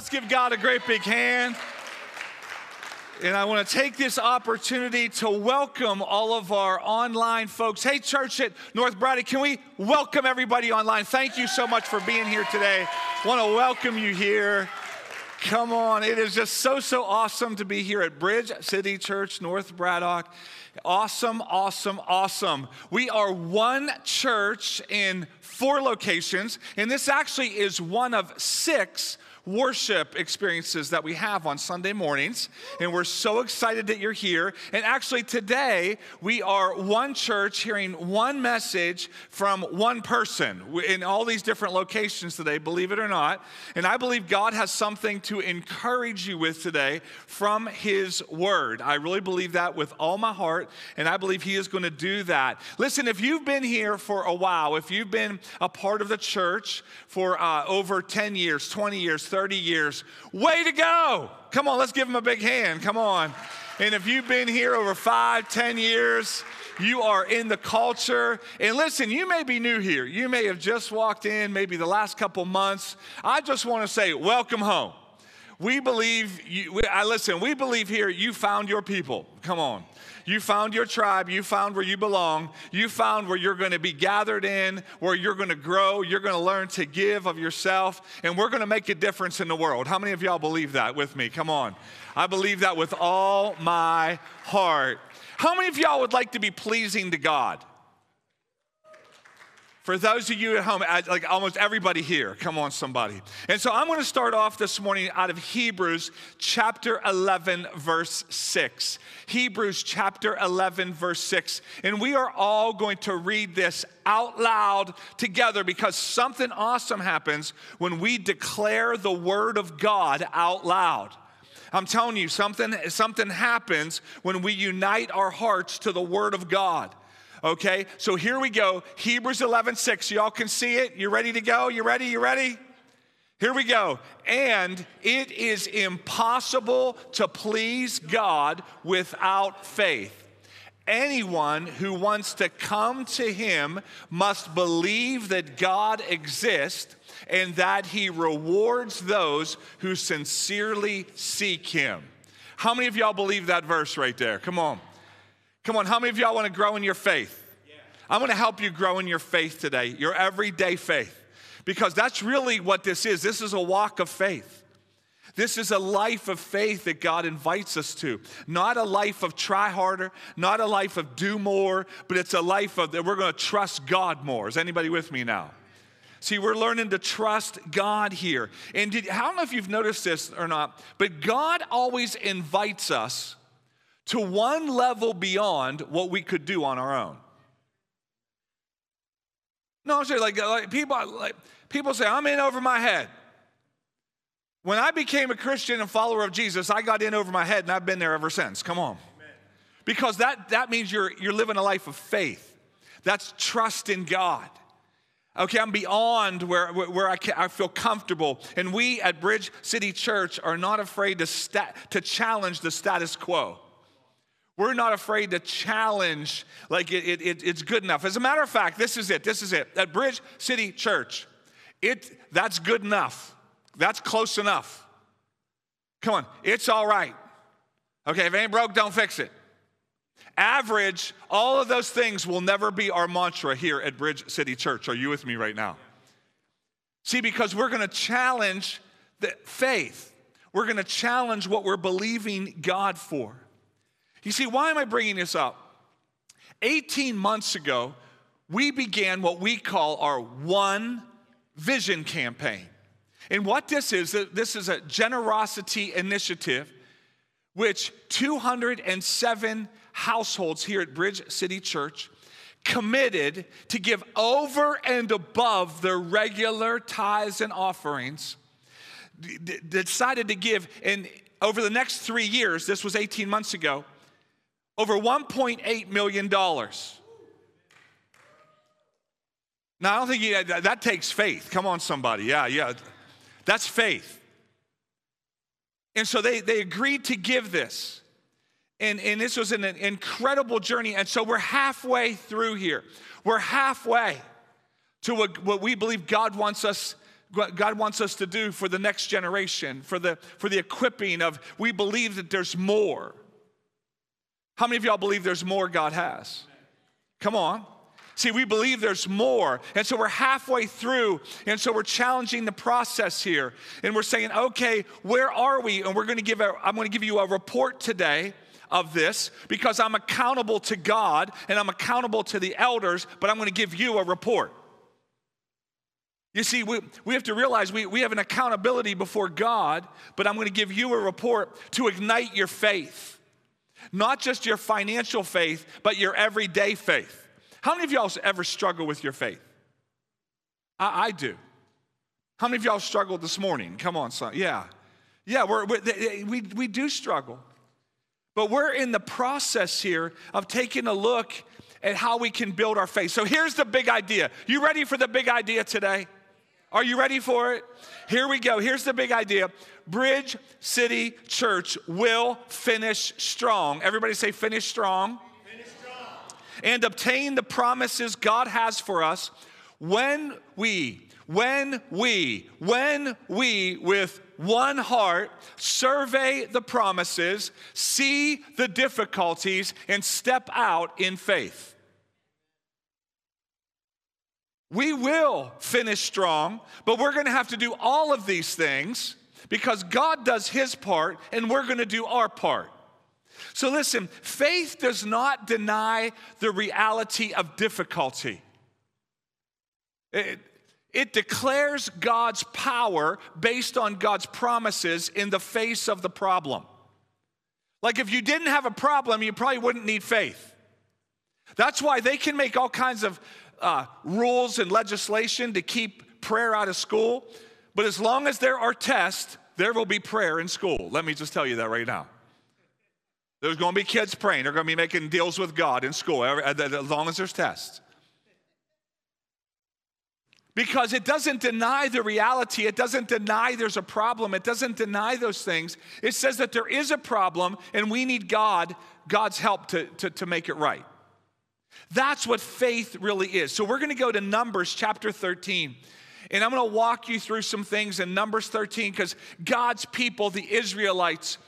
Let's give God a great big hand. And I want to take this opportunity to welcome all of our online folks. Hey, church at North Braddock, can we welcome everybody online? Thank you so much for being here today. Want to welcome you here. Come on, it is just so, so awesome to be here at Bridge City Church, North Braddock. Awesome, awesome, awesome. We are one church in four locations, and this actually is one of six worship experiences that we have on Sunday mornings. And we're so excited that you're here. And actually, today, we are one church hearing one message from one person in all these different locations today, believe it or not. And I believe God has something to encourage you with today from His Word. I really believe that with all my heart. And I believe He is going to do that. Listen, if you've been here for a while, if you've been a part of the church for uh, over 10 years, 20 years, 30 years. Way to go! Come on, let's give them a big hand. Come on. And if you've been here over five, ten years, you are in the culture. And listen, you may be new here. You may have just walked in, maybe the last couple months. I just want to say, welcome home. We believe, you, we, I listen, we believe here you found your people. Come on. You found your tribe. You found where you belong. You found where you're going to be gathered in, where you're going to grow. You're going to learn to give of yourself, and we're going to make a difference in the world. How many of y'all believe that with me? Come on. I believe that with all my heart. How many of y'all would like to be pleasing to God? For those of you at home, like almost everybody here, come on, somebody. And so I'm going to start off this morning out of Hebrews chapter 11, verse 6. Hebrews chapter 11, verse 6. And we are all going to read this out loud together because something awesome happens when we declare the word of God out loud. I'm telling you, something, something happens when we unite our hearts to the word of God. Okay, so here we go. Hebrews 11 6. Y'all can see it. You ready to go? You ready? You ready? Here we go. And it is impossible to please God without faith. Anyone who wants to come to Him must believe that God exists and that He rewards those who sincerely seek Him. How many of y'all believe that verse right there? Come on. Come on, how many of y'all want to grow in your faith? I'm going to help you grow in your faith today, your everyday faith, because that's really what this is. This is a walk of faith. This is a life of faith that God invites us to. Not a life of try harder, not a life of do more, but it's a life of that we're going to trust God more. Is anybody with me now? See, we're learning to trust God here. And did, I don't know if you've noticed this or not, but God always invites us to one level beyond what we could do on our own. No, I'm saying like, like people like people say I'm in over my head. When I became a Christian and follower of Jesus, I got in over my head and I've been there ever since. Come on. Because that, that means you're, you're living a life of faith. That's trust in God. Okay, I'm beyond where, where I, can, I feel comfortable. And we at Bridge City Church are not afraid to, sta- to challenge the status quo. We're not afraid to challenge like it, it, it, it's good enough. As a matter of fact, this is it. This is it. At Bridge City Church, it that's good enough. That's close enough. Come on, it's all right. Okay, if it ain't broke, don't fix it. Average, all of those things will never be our mantra here at Bridge City Church. Are you with me right now? See, because we're to challenge the faith. We're to challenge what we're believing God for. You see, why am I bringing this up? 18 months ago, we began what we call our One Vision campaign. And what this is, this is a generosity initiative which 207 households here at Bridge City Church committed to give over and above their regular tithes and offerings, decided to give, and over the next three years, this was 18 months ago, over $1.8 million. Now, I don't think you, that, that takes faith. Come on, somebody. Yeah, yeah. That's faith. And so they, they agreed to give this. And, and this was an incredible journey. And so we're halfway through here. We're halfway to what, what we believe God wants us God wants us to do for the next generation, for the, for the equipping of, we believe that there's more. How many of y'all believe there's more God has? Come on. See, we believe there's more. And so we're halfway through. And so we're challenging the process here. And we're saying, okay, where are we? And we're going to give a, I'm going to give you a report today of this because I'm accountable to God and I'm accountable to the elders, but I'm going to give you a report. You see, we, we have to realize we, we have an accountability before God, but I'm going to give you a report to ignite your faith. Not just your financial faith, but your everyday faith. How many of y'all ever struggle with your faith? I, I do. How many of y'all struggled this morning? Come on, son. Yeah. Yeah, we're, we're, we, we do struggle. But we're in the process here of taking a look at how we can build our faith. So here's the big idea. You ready for the big idea today? Are you ready for it? Here we go. Here's the big idea Bridge City Church will finish strong. Everybody say, finish strong. Finish strong. And obtain the promises God has for us when we, when we, when we, with one heart, survey the promises, see the difficulties, and step out in faith. We will finish strong, but we're gonna have to do all of these things because God does his part and we're gonna do our part. So listen, faith does not deny the reality of difficulty. It, it declares God's power based on God's promises in the face of the problem. Like if you didn't have a problem, you probably wouldn't need faith. That's why they can make all kinds of uh, rules and legislation to keep prayer out of school, but as long as there are tests, there will be prayer in school. Let me just tell you that right now. There's going to be kids praying. They're going to be making deals with God in school as long as there's tests. Because it doesn't deny the reality, it doesn't deny there's a problem, it doesn't deny those things. It says that there is a problem and we need God, God's help to, to, to make it right. That's what faith really is. So we're going to go to Numbers chapter 13. And I'm going to walk you through some things in Numbers 13 because God's people, the Israelites,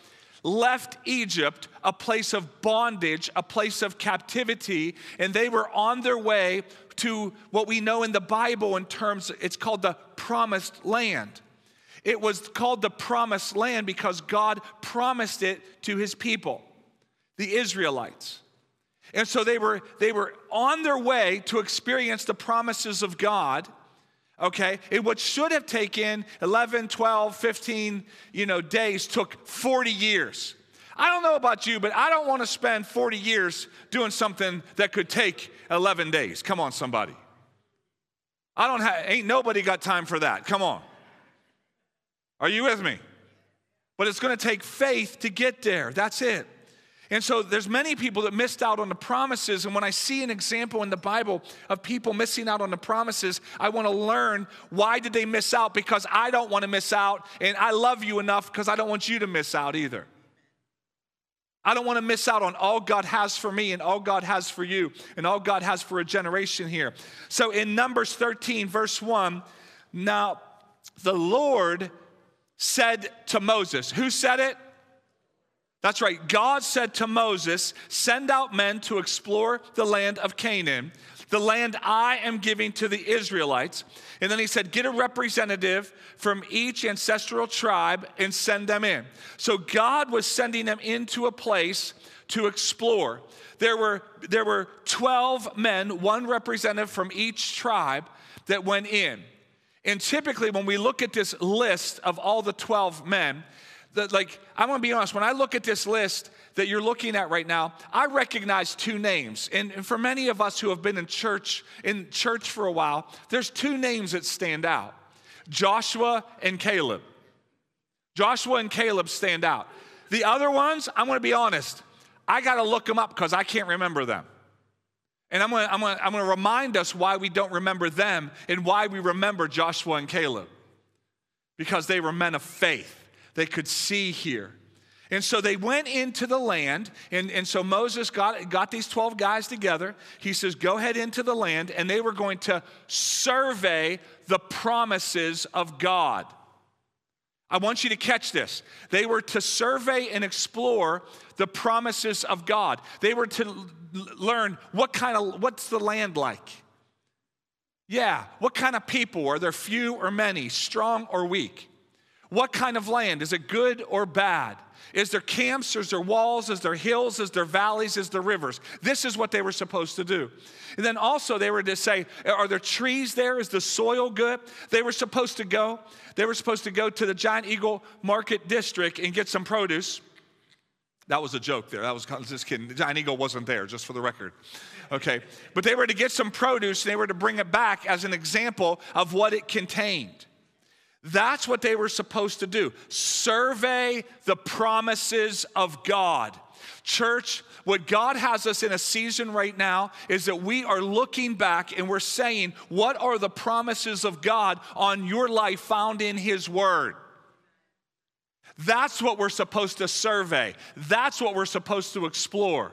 left Egypt, a place of bondage, a place of captivity, and they were on their way to what we know in the Bible in terms, it's called the promised land. It was called the promised land because God promised it to his people, the Israelites. And so they were, they were on their way to experience the promises of God, okay? And what should have taken 11, 12, 15, you know, days took 40 years. I don't know about you, but I don't want to spend 40 years doing something that could take 11 days. Come on, somebody. I don't have, ain't nobody got time for that. Come on. Are you with me? But it's going to take faith to get there. That's it. And so there's many people that missed out on the promises. And when I see an example in the Bible of people missing out on the promises, I want to learn why did they miss out? Because I don't want to miss out. And I love you enough because I don't want you to miss out either. I don't want to miss out on all God has for me and all God has for you and all God has for a generation here. So in Numbers 13, verse 1, now the Lord said to Moses, Who said it? That's right. God said to Moses, Send out men to explore the land of Canaan, the land I am giving to the Israelites. And then he said, Get a representative from each ancestral tribe and send them in. So God was sending them into a place to explore. There were, there were 12 men, one representative from each tribe, that went in. And typically, when we look at this list of all the 12 men, like i'm gonna be honest, when I look at this list that you're looking at right now, I recognize two names. And, and for many of us who have been in church, in church for a while, there's two names that stand out. Joshua and Caleb. Joshua and Caleb stand out. The other ones, I'm going to be honest, I got to look them up because I can't remember them. And I'm to, I'm, to, I'm to remind us why we don't remember them and why we remember Joshua and Caleb. Because they were men of faith they could see here. And so they went into the land, and, and so Moses got, got these 12 guys together. He says, Go ahead into the land, and they were going to survey the promises of God. I want you to catch this. They were to survey and explore the promises of God. They were to learn what kind of what's the land like? Yeah, what kind of people? Are there few or many, strong or weak? What kind of land? Is it good or bad? Is there camps? Is there walls? Is there hills? Is there valleys? Is there rivers? This is what they were supposed to do. And then also they were to say, are there trees there? Is the soil good? They were supposed to go. They were supposed to go to the Giant Eagle Market District and get some produce. That was a joke there. That was just kidding. The Giant Eagle wasn't there, just for the record. Okay. But they were to get some produce and they were to bring it back as an example of what it contained. That's what they were supposed to do survey the promises of God. Church, what God has us in a season right now is that we are looking back and we're saying, What are the promises of God on your life found in His Word? That's what we're supposed to survey. That's what we're supposed to explore.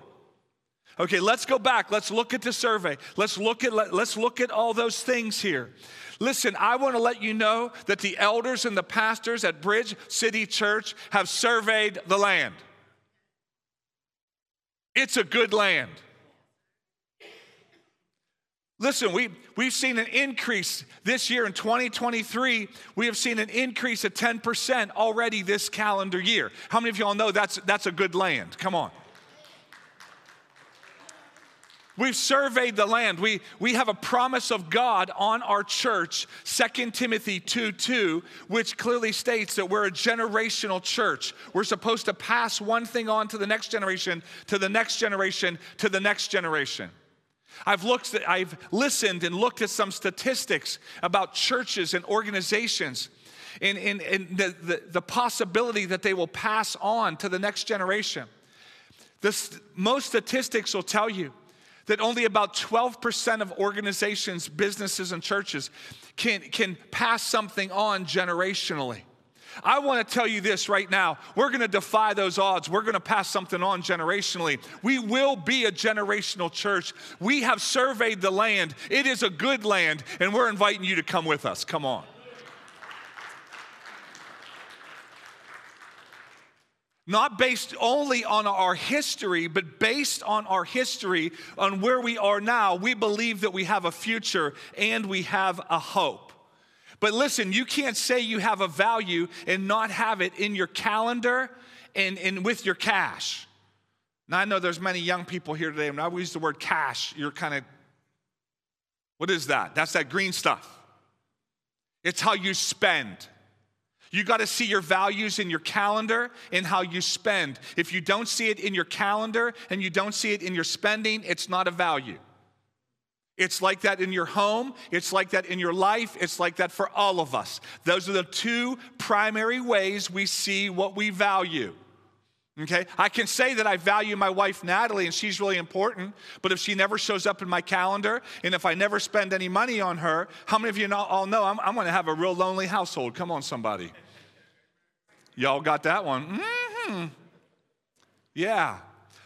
Okay, let's go back. Let's look at the survey. Let's look at let's look at all those things here. Listen, I want to let you know that the elders and the pastors at Bridge City Church have surveyed the land. It's a good land. Listen, we, we've seen an increase this year in 2023. We have seen an increase of 10% already this calendar year. How many of y'all know that's, that's a good land? Come on. We've surveyed the land. We, we have a promise of God on our church, 2 Timothy 2 2, which clearly states that we're a generational church. We're supposed to pass one thing on to the next generation, to the next generation, to the next generation. I've looked, I've listened and looked at some statistics about churches and organizations and, and, and the, the, the possibility that they will pass on to the next generation. This, most statistics will tell you that only about 12% of organizations, businesses, and churches can, can pass something on generationally. I want to tell you this right now. We're going to defy those odds. We're going to pass something on generationally. We will be a generational church. We have surveyed the land, it is a good land, and we're inviting you to come with us. Come on. Not based only on our history, but based on our history, on where we are now, we believe that we have a future and we have a hope. But listen, you can't say you have a value and not have it in your calendar and, and with your cash. Now, I know there's many young people here today, and I use the word cash, you're kind of, what is that? That's that green stuff. It's how you spend. You got to see your values in your calendar and how you spend. If you don't see it in your calendar and you don't see it in your spending, it's not a value. It's like that in your home, it's like that in your life, it's like that for all of us. Those are the two primary ways we see what we value. Okay, I can say that I value my wife Natalie and she's really important, but if she never shows up in my calendar and if I never spend any money on her, how many of you all know I'm, I'm gonna have a real lonely household? Come on, somebody. Y'all got that one? Mm-hmm. Yeah.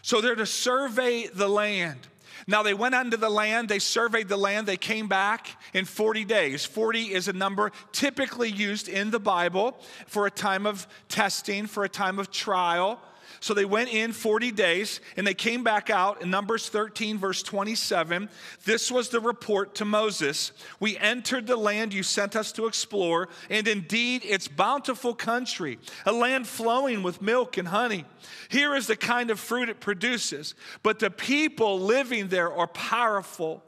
So they're to survey the land. Now they went onto the land, they surveyed the land, they came back in 40 days. 40 is a number typically used in the Bible for a time of testing, for a time of trial. So they went in 40 days and they came back out in Numbers 13, verse 27. This was the report to Moses We entered the land you sent us to explore, and indeed it's bountiful country, a land flowing with milk and honey. Here is the kind of fruit it produces, but the people living there are powerful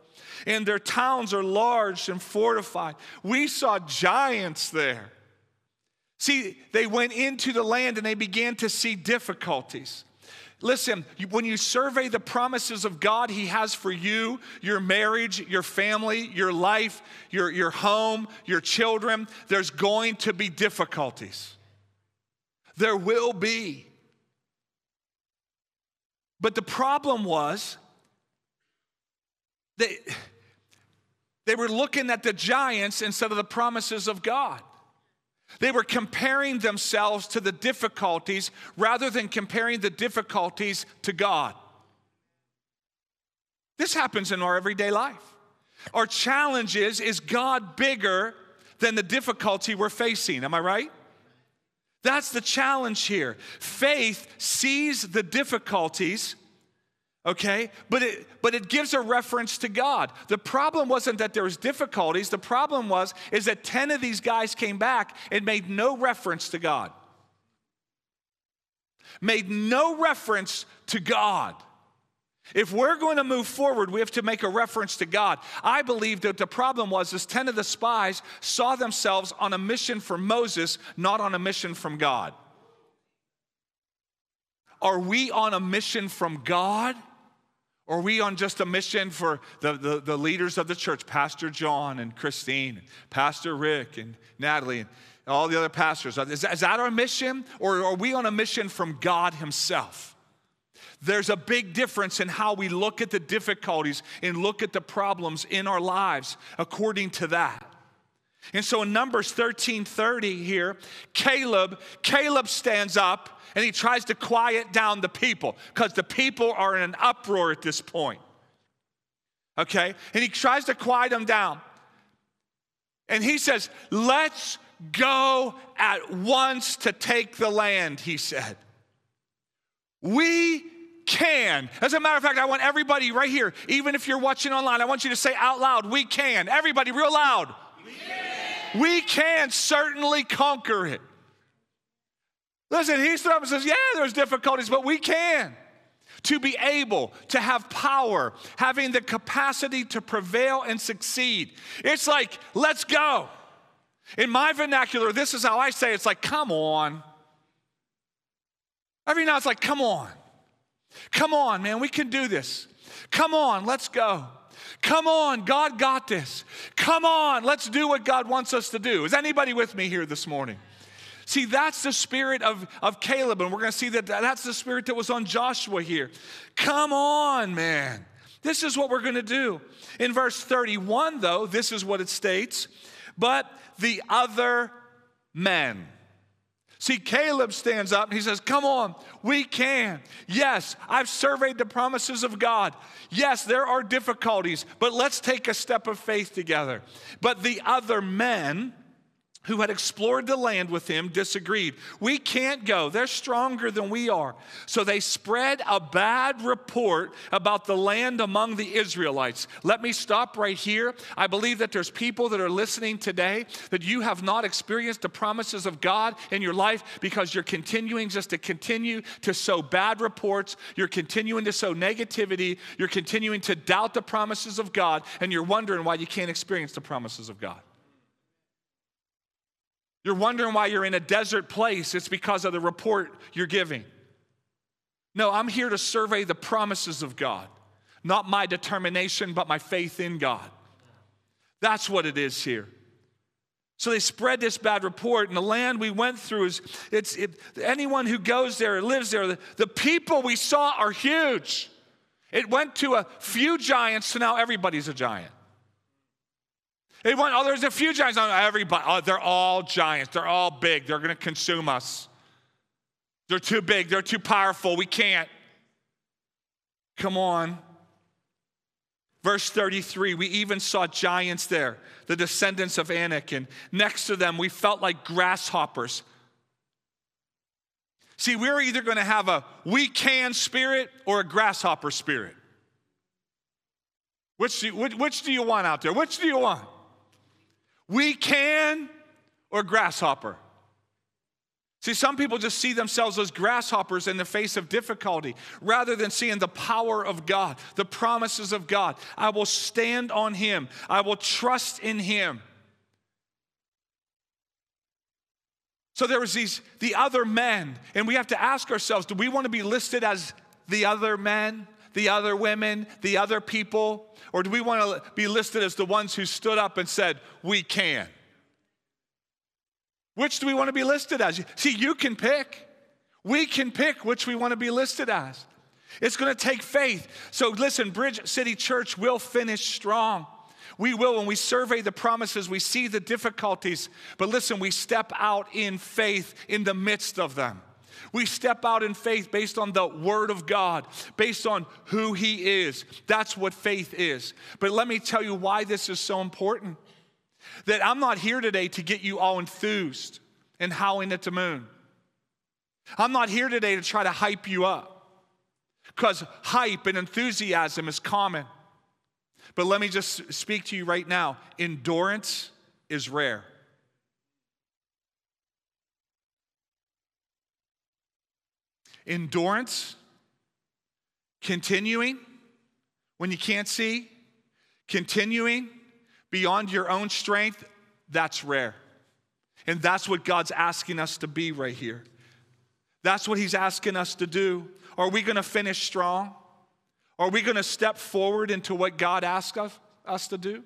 and their towns are large and fortified. We saw giants there. See, they went into the land and they began to see difficulties. Listen, when you survey the promises of God He has for you, your marriage, your family, your life, your, your home, your children, there's going to be difficulties. There will be. But the problem was, they, they were looking at the giants instead of the promises of God. They were comparing themselves to the difficulties rather than comparing the difficulties to God. This happens in our everyday life. Our challenge is is God bigger than the difficulty we're facing? Am I right? That's the challenge here. Faith sees the difficulties okay? But it but it gives a reference to god. The problem wasn't that there was difficulties. The problem was is that 10 of these guys came back and made no reference to god. Made no reference to god. If we're going to move forward we have to make a reference to god. I believe that the problem was is 10 of the spies saw themselves on a mission for moses not on a mission from god. Are we on a mission from god or are we on just a mission for the, the, the, leaders of the church, Pastor John and Christine, Pastor Rick and Natalie, and all the other pastors? Is, is that our mission? Or are we on a mission from God Himself? There's a big difference in how we look at the difficulties and look at the problems in our lives according to that. And so in Numbers 13:30 here, Caleb, Caleb stands up and he tries to quiet down the people because the people are in an uproar at this point. Okay? And he tries to quiet them down. And he says, Let's go at once to take the land, he said. We can. As a matter of fact, I want everybody right here, even if you're watching online, I want you to say out loud, we can. Everybody, real loud. We can, we can certainly conquer it. Listen, he stood up and says, Yeah, there's difficulties, but we can. To be able to have power, having the capacity to prevail and succeed. It's like, let's go. In my vernacular, this is how I say it. it's like, come on. Every now it's like, come on. Come on, man, we can do this. Come on, let's go. Come on, God got this. Come on, let's do what God wants us to do. Is anybody with me here this morning? See, that's the spirit of, of Caleb, and we're going to see that that's the spirit that was on Joshua here. Come on, man. This is what we're going to do. In verse 31, though, this is what it states But the other men. See, Caleb stands up and he says, Come on, we can. Yes, I've surveyed the promises of God. Yes, there are difficulties, but let's take a step of faith together. But the other men, who had explored the land with him disagreed. We can't go. They're stronger than we are. So they spread a bad report about the land among the Israelites. Let me stop right here. I believe that there's people that are listening today that you have not experienced the promises of God in your life because you're continuing just to continue to sow bad reports. You're continuing to sow negativity. You're continuing to doubt the promises of God, and you're wondering why you can't experience the promises of God. You're wondering why you're in a desert place. It's because of the report you're giving. No, I'm here to survey the promises of God, not my determination, but my faith in God. That's what it is here. So they spread this bad report, and the land we went through is it's it, anyone who goes there or lives there, the, the people we saw are huge. It went to a few giants, so now everybody's a giant. They want, oh, there's a few giants. on everybody, oh, they're all giants. They're all big. They're going to consume us. They're too big. They're too powerful. We can't. Come on. Verse 33, we even saw giants there, the descendants of Anak, and next to them we felt like grasshoppers. See, we're either going to have a we can spirit or a grasshopper spirit. Which do, you, which, which do you want out there? Which do you want? We can or grasshopper? See, some people just see themselves as grasshoppers in the face of difficulty rather than seeing the power of God, the promises of God. I will stand on Him, I will trust in Him. So there was these the other men, and we have to ask ourselves, do we want to be listed as the other men, the other women, the other people? Or do we want to be listed as the ones who stood up and said, We can? Which do we want to be listed as? See, you can pick. We can pick which we want to be listed as. It's going to take faith. So listen, Bridge City Church will finish strong. We will, when we survey the promises, we see the difficulties, but listen, we step out in faith in the midst of them. We step out in faith based on the Word of God, based on who He is. That's what faith is. But let me tell you why this is so important. That I'm not here today to get you all enthused and howling at the moon. I'm not here today to try to hype you up because hype and enthusiasm is common. But let me just speak to you right now endurance is rare. Endurance, continuing when you can't see, continuing beyond your own strength, that's rare. And that's what God's asking us to be right here. That's what He's asking us to do. Are we going to finish strong? Are we going to step forward into what God asks us, us to do?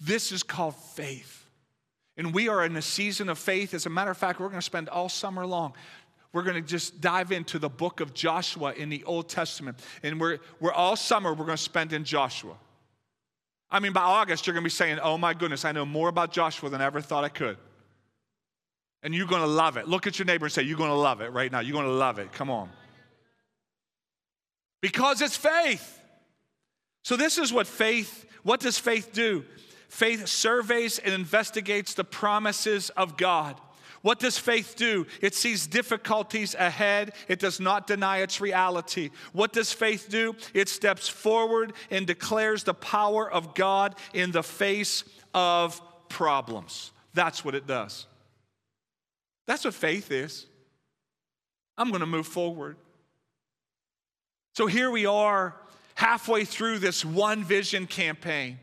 This is called faith. And we are in a season of faith. As a matter of fact, we're going to spend all summer long. We're going to just dive into the book of Joshua in the Old Testament. And we're, we're all summer, we're going to spend in Joshua. I mean, by August, you're going to be saying, Oh my goodness, I know more about Joshua than I ever thought I could. And you're going to love it. Look at your neighbor and say, You're going to love it right now. You're going to love it. Come on. Because it's faith. So, this is what faith, what does faith do? Faith surveys and investigates the promises of God. What does faith do? It sees difficulties ahead. It does not deny its reality. What does faith do? It steps forward and declares the power of God in the face of problems. That's what it does. That's what faith is. I'm going to move forward. So here we are, halfway through this One Vision campaign.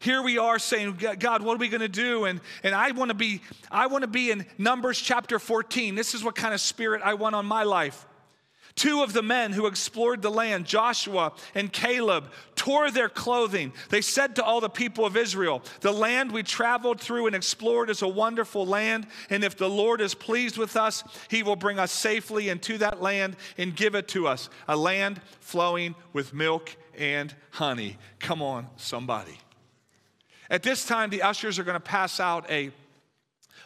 Here we are saying, God, what are we going to do? And, and I want to be, I want to be in Numbers chapter 14. This is what kind of spirit I want on my life. Two of the men who explored the land, Joshua and Caleb, tore their clothing. They said to all the people of Israel, The land we traveled through and explored is a wonderful land, and if the Lord is pleased with us, he will bring us safely into that land and give it to us a land flowing with milk and honey. Come on, somebody. At this time, the ushers are going to pass out a,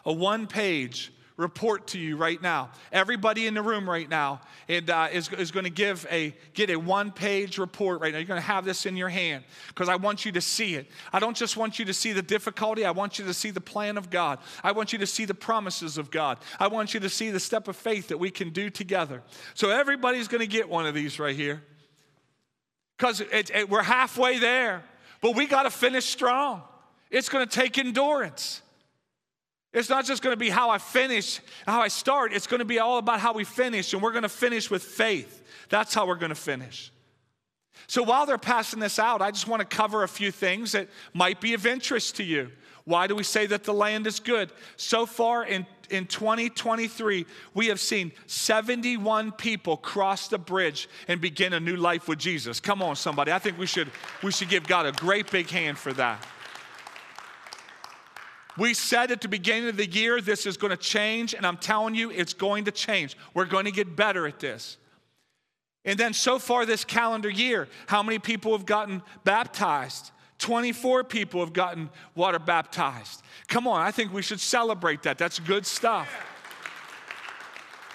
a one page report to you right now. Everybody in the room right now and, uh, is, is going to give a, get a one page report right now. You're going to have this in your hand because I want you to see it. I don't just want you to see the difficulty, I want you to see the plan of God. I want you to see the promises of God. I want you to see the step of faith that we can do together. So everybody's going to get one of these right here because we're halfway there. But we got to finish strong. It's going to take endurance. It's not just going to be how I finish, how I start. It's going to be all about how we finish, and we're going to finish with faith. That's how we're going to finish. So while they're passing this out, I just want to cover a few things that might be of interest to you. Why do we say that the land is good? So far in, in 2023, we have seen 71 people cross the bridge and begin a new life with Jesus. Come on, somebody. I think we should, we should give God a great big hand for that. We said at the beginning of the year this is going to change, and I'm telling you, it's going to change. We're going to get better at this. And then so far this calendar year, how many people have gotten baptized? 24 people have gotten water baptized. Come on, I think we should celebrate that. That's good stuff.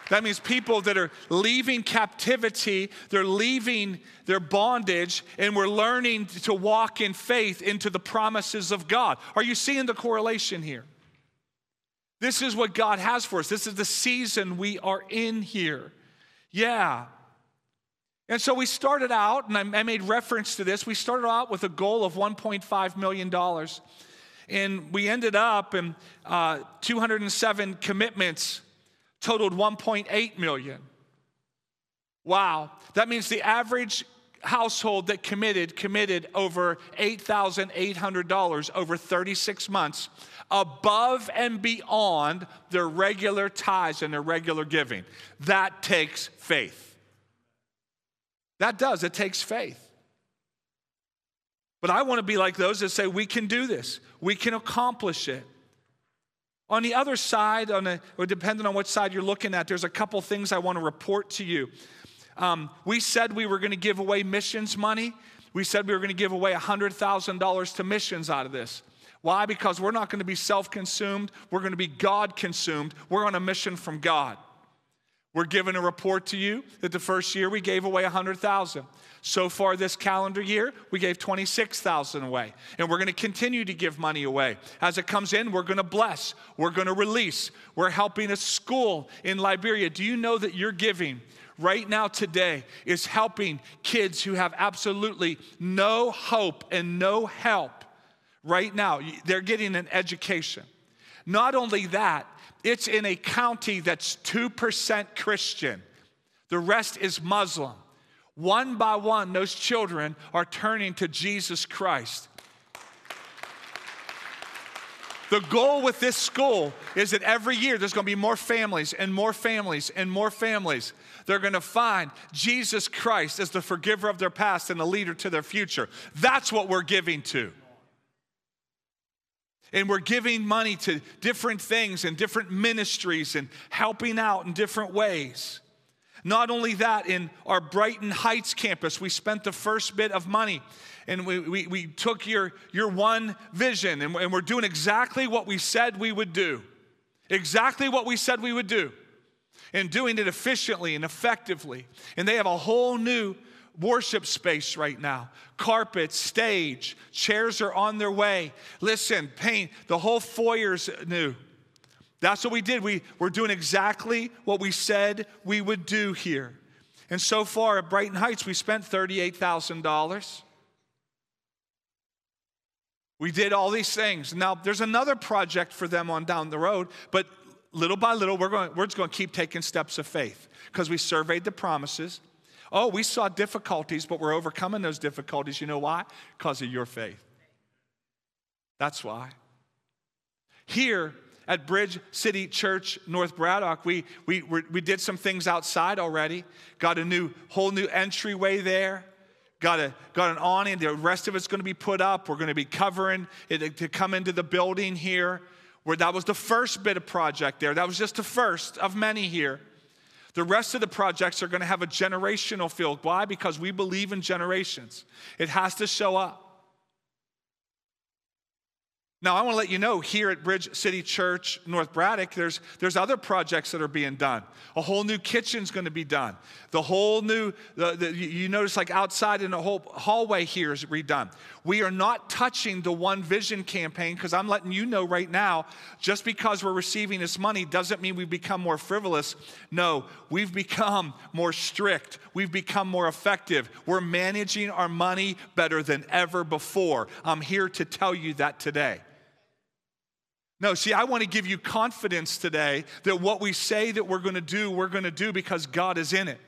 That means people that are leaving captivity, they're leaving their bondage, and we're learning to walk in faith into the promises of God. Are you seeing the correlation here? This is what God has for us. This is the season we are in here. Yeah, and so we started out, and I made reference to this, we started out with a goal of $1.5 million. And we ended up in uh, 207 commitments, totaled 1.8 million. Wow. That means the average household that committed committed over $8,800 over 36 months above and beyond their regular tithes and their regular giving. That takes faith. That does, it takes faith. But I want to be like those that say, we can do this, we can accomplish it. On the other side, on a, or depending on what side you're looking at, there's a couple things I want to report to you. Um, we said we were going to give away missions money. We said we were going to give away $100,000 to missions out of this. Why? Because we're not going to be self consumed, we're going to be God consumed. We're on a mission from God. We're giving a report to you that the first year we gave away 100,000. So far this calendar year, we gave 26,000 away. And we're going to continue to give money away. As it comes in, we're going to bless. We're going to release. We're helping a school in Liberia. Do you know that you're giving right now today is helping kids who have absolutely no hope and no help right now? They're getting an education. Not only that, it's in a county that's 2% Christian. The rest is Muslim. One by one, those children are turning to Jesus Christ. The goal with this school is that every year there's to be more families and more families and more families. They're to find Jesus Christ as the forgiver of their past and the leader to their future. That's what we're giving to. And we're giving money to different things and different ministries and helping out in different ways. Not only that, in our Brighton Heights campus, we spent the first bit of money and we, we, we took your, your one vision and, and we're doing exactly what we said we would do. Exactly what we said we would do. And doing it efficiently and effectively. And they have a whole new worship space right now. Carpet, stage, chairs are on their way. Listen, paint, the whole foyer's new. That's what we did. We, we're doing exactly what we said we would do here. And so far at Brighton Heights, we spent $38,000. We did all these things. Now, there's another project for them on down the road, but little by little, we're, going, we're just going to keep taking steps of faith because we surveyed the promises. Oh, we saw difficulties, but we're overcoming those difficulties. You know why? Because of your faith. That's why. Here at Bridge City Church, North Braddock, we, we, we did some things outside already. Got a new, whole new entryway there. Got, a, got an awning. The rest of it's going to be put up. We're going to be covering it to come into the building here. Where that was the first bit of project there. That was just the first of many here. The rest of the projects are going to have a generational feel. Why? Because we believe in generations. It has to show up. Now, I want to let you know here at Bridge City Church, North Braddock, there's, there's other projects that are being done. A whole new kitchen's going to be done. The whole new, the, the, you notice like outside in the whole hallway here is redone. We are not touching the One Vision campaign because I'm letting you know right now, just because we're receiving this money doesn't mean we've become more frivolous. No, we've become more strict. We've become more effective. We're managing our money better than ever before. I'm here to tell you that today. No, see, I want to give you confidence today that what we say that we're going to do, we're going to do because God is in it.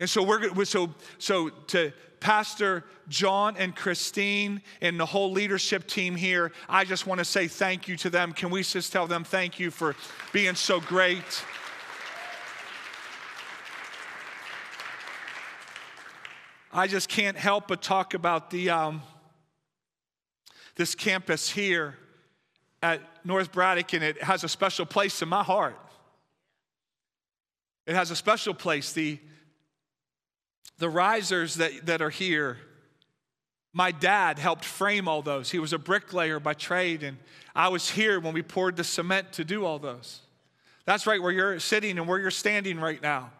And so we're so so to Pastor John and Christine and the whole leadership team here, I just want to say thank you to them. Can we just tell them thank you for being so great? I just can't help but talk about the um, this campus here at North Braddock, and it has a special place in my heart. It has a special place. The, the risers that, that are here, my dad helped frame all those. He was a bricklayer by trade, and I was here when we poured the cement to do all those. That's right where you're sitting and where you're standing right now.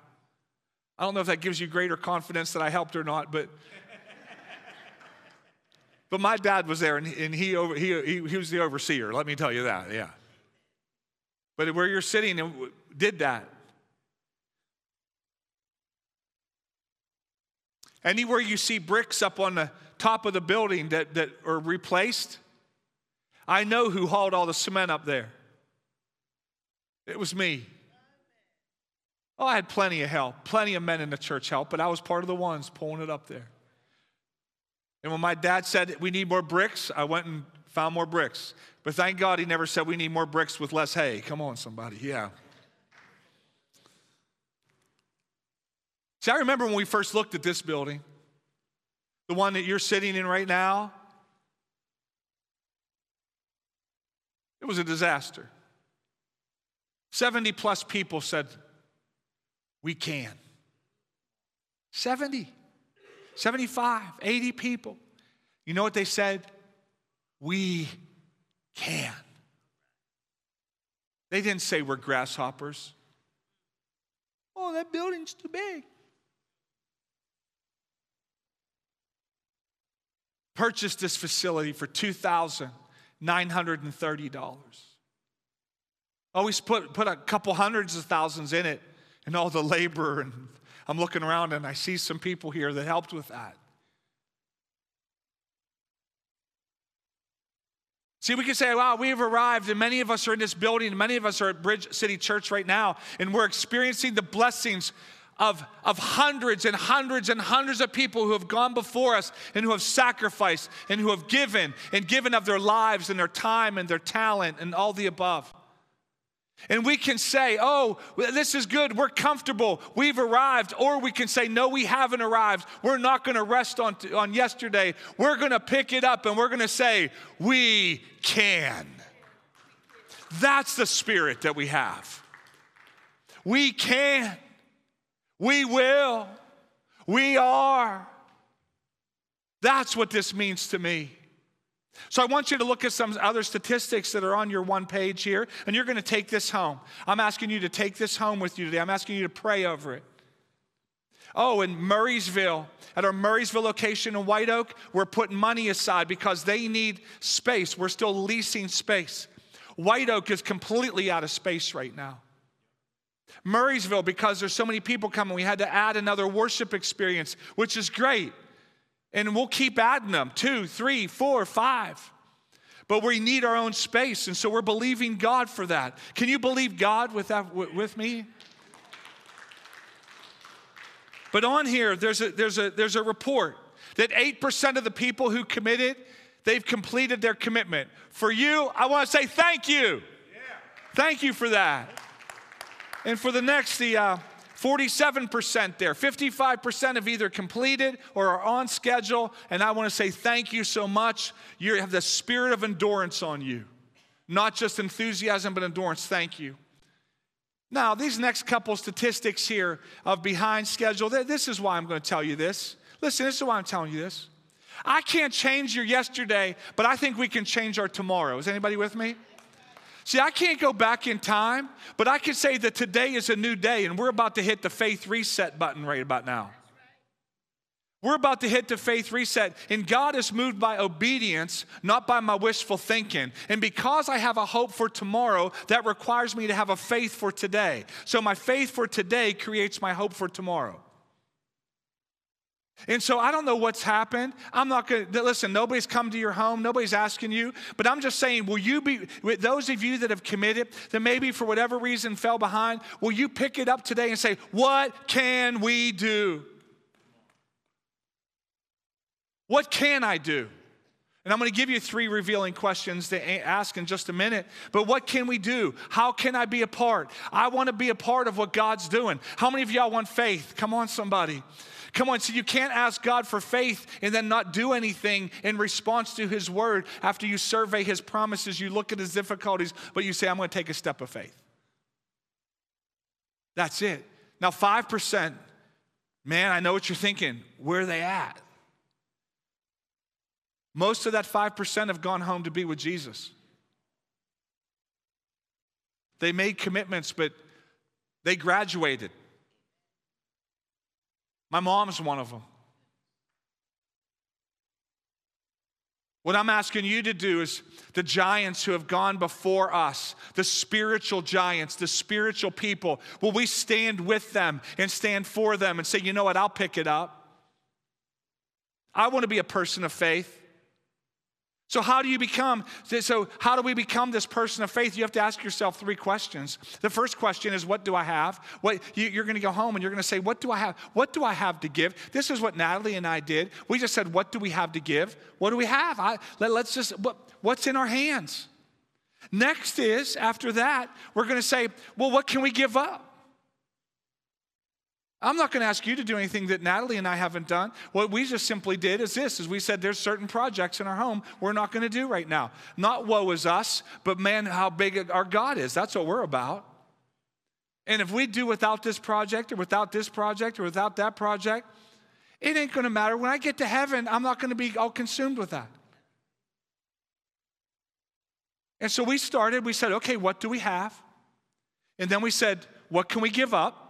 I don't know if that gives you greater confidence that I helped or not, but but my dad was there and, and he, over, he, he, he was the overseer, let me tell you that, yeah. But where you're sitting did that. Anywhere you see bricks up on the top of the building that, that are replaced, I know who hauled all the cement up there. It was me. Oh, I had plenty of help, plenty of men in the church help, but I was part of the ones pulling it up there. And when my dad said we need more bricks, I went and found more bricks. But thank God he never said we need more bricks with less hay. Come on, somebody. Yeah. See, I remember when we first looked at this building, the one that you're sitting in right now. It was a disaster. 70 plus people said, We can. 70. 75, 80 people. You know what they said? We can. They didn't say we're grasshoppers. Oh, that building's too big. Purchased this facility for $2,930. Always put, put a couple hundreds of thousands in it and all the labor. And I'm looking around and I see some people here that helped with that. See, we can say, wow, we've arrived, and many of us are in this building, and many of us are at Bridge City Church right now, and we're experiencing the blessings of, of hundreds and hundreds and hundreds of people who have gone before us and who have sacrificed and who have given and given of their lives and their time and their talent and all the above. And we can say, oh, this is good, we're comfortable, we've arrived. Or we can say, no, we haven't arrived. We're not gonna rest on, on yesterday. We're gonna pick it up and we're gonna say, we can. That's the spirit that we have. We can, we will, we are. That's what this means to me. So I want you to look at some other statistics that are on your one page here, and you're going to take this home. I'm asking you to take this home with you today. I'm asking you to pray over it. Oh, in Murrysville, at our Murrysville location in White Oak, we're putting money aside because they need space. We're still leasing space. White Oak is completely out of space right now. Murrysville, because there's so many people coming, we had to add another worship experience, which is great. And we'll keep adding them two, three, four, five. But we need our own space. And so we're believing God for that. Can you believe God with, that, with me? But on here, there's a, there's, a, there's a report that 8% of the people who committed, they've completed their commitment. For you, I want to say thank you. Yeah. Thank you for that. And for the next, the, uh, 47% there. 55% have either completed or are on schedule. And I want to say thank you so much. You have the spirit of endurance on you, not just enthusiasm, but endurance. Thank you. Now, these next couple statistics here of behind schedule, this is why I'm going to tell you this. Listen, this is why I'm telling you this. I can't change your yesterday, but I think we can change our tomorrow. Is anybody with me? See, I can't go back in time, but I can say that today is a new day, and we're about to hit the faith reset button right about now. We're about to hit the faith reset, and God is moved by obedience, not by my wishful thinking. And because I have a hope for tomorrow, that requires me to have a faith for today. So my faith for today creates my hope for tomorrow. And so I don't know what's happened. I'm not going to listen, nobody's come to your home, nobody's asking you, but I'm just saying, will you be, with those of you that have committed, that maybe for whatever reason fell behind, will you pick it up today and say, what can we do? What can I do? And I'm going to give you three revealing questions to ask in just a minute. But what can we do? How can I be a part? I want to be a part of what God's doing. How many of y'all want faith? Come on, somebody. Come on, so you can't ask God for faith and then not do anything in response to His word after you survey His promises, you look at His difficulties, but you say, I'm going to take a step of faith. That's it. Now, 5%, man, I know what you're thinking. Where are they at? Most of that 5% have gone home to be with Jesus. They made commitments, but they graduated. My mom's one of them. What I'm asking you to do is the giants who have gone before us, the spiritual giants, the spiritual people, will we stand with them and stand for them and say, you know what, I'll pick it up? I want to be a person of faith. So, how do you become? So, how do we become this person of faith? You have to ask yourself three questions. The first question is, What do I have? What, you, are going to go home and you're going to say, What do I have? What do I have to give? This is what Natalie and I did. We just said, What do we have to give? What do we have? I, let, us just, what, what's in our hands? Next is, after that, we're going to say, Well, what can we give up? I'm not going to ask you to do anything that Natalie and I haven't done. What we just simply did is this, is we said there's certain projects in our home we're not going to do right now. Not woe is us, but man, how big our God is. That's what we're about. And if we do without this project or without this project or without that project, It ain't going to matter. When I get to heaven, I'm not going to be all consumed with that. And so we started, we said, okay, what do we have? And then we said, what can we give up?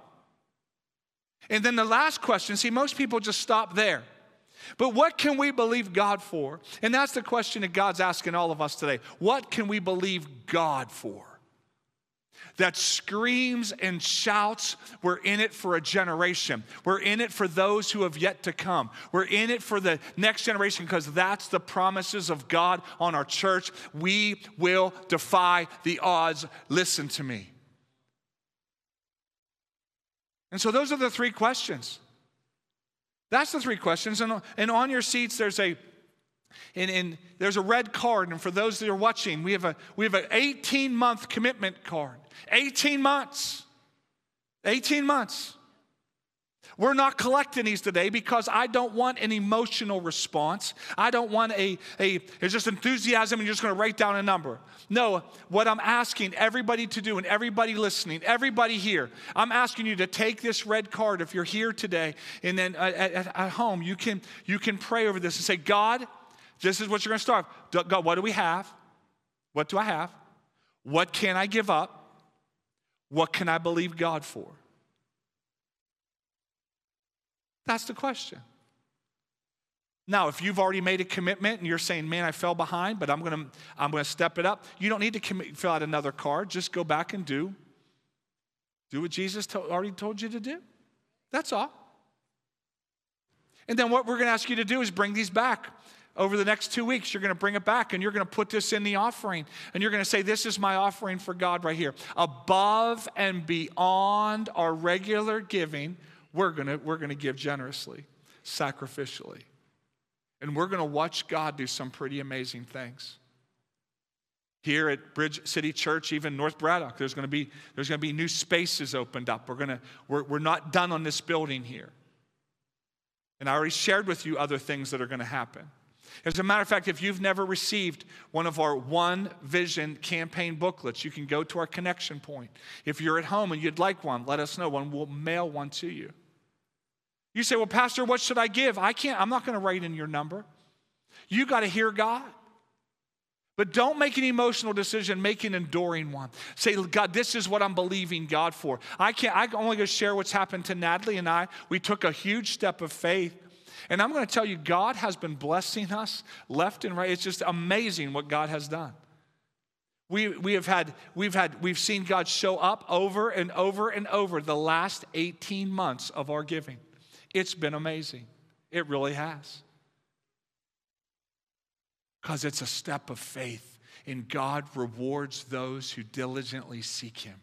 And then the last question see, most people just stop there. But what can we believe God for? And that's the question that God's asking all of us today. What can we believe God for? That screams and shouts, we're in it for a generation. We're in it for those who have yet to come. We're in it for the next generation because that's the promises of God on our church. We will defy the odds. Listen to me. And so those are the three questions. That's the three questions. And, and on your seats, there's a and, and there's a red card. And for those that are watching, we have a we have an 18 month commitment card. 18 months. 18 months. We're not collecting these today because I don't want an emotional response. I don't want a, a it's just enthusiasm and you're just going to write down a number. No, what I'm asking everybody to do and everybody listening, everybody here, I'm asking you to take this red card if you're here today and then at, at, at home you can you can pray over this and say, God, this is what you're going to start. God, what do we have? What do I have? What can I give up? What can I believe God for? That's the question. Now, if you've already made a commitment and you're saying, man, I fell behind, but I'm to I'm to step it up, you don't need to commit, fill out another card. Just go back and do, do what Jesus to, already told you to do. That's all. And then what we're to ask you to do is bring these back. Over the next two weeks, you're to bring it back and you're to put this in the offering. And you're to say, This is my offering for God right here. Above and beyond our regular giving, we're going we're going to give generously, sacrificially. And we're going to watch God do some pretty amazing things. Here at Bridge City Church, even North Braddock, there's going to be, there's going to be new spaces opened up. We're, to, we're, we're not done on this building here. And I already shared with you other things that are going to happen. As a matter of fact, if you've never received one of our One Vision campaign booklets, you can go to our connection point. If you're at home and you'd like one, let us know one. We'll mail one to you. You say, Well, Pastor, what should I give? I can't, I'm not going to write in your number. You got to hear God. But don't make an emotional decision, make an enduring one. Say, God, this is what I'm believing God for. I can't, I'm only to share what's happened to Natalie and I. We took a huge step of faith. And I'm to tell you, God has been blessing us left and right. It's just amazing what God has done. We, we have had, we've had, we've seen God show up over and over and over the last 18 months of our giving. It's been amazing. It really has. Because it's a step of faith, and God rewards those who diligently seek Him.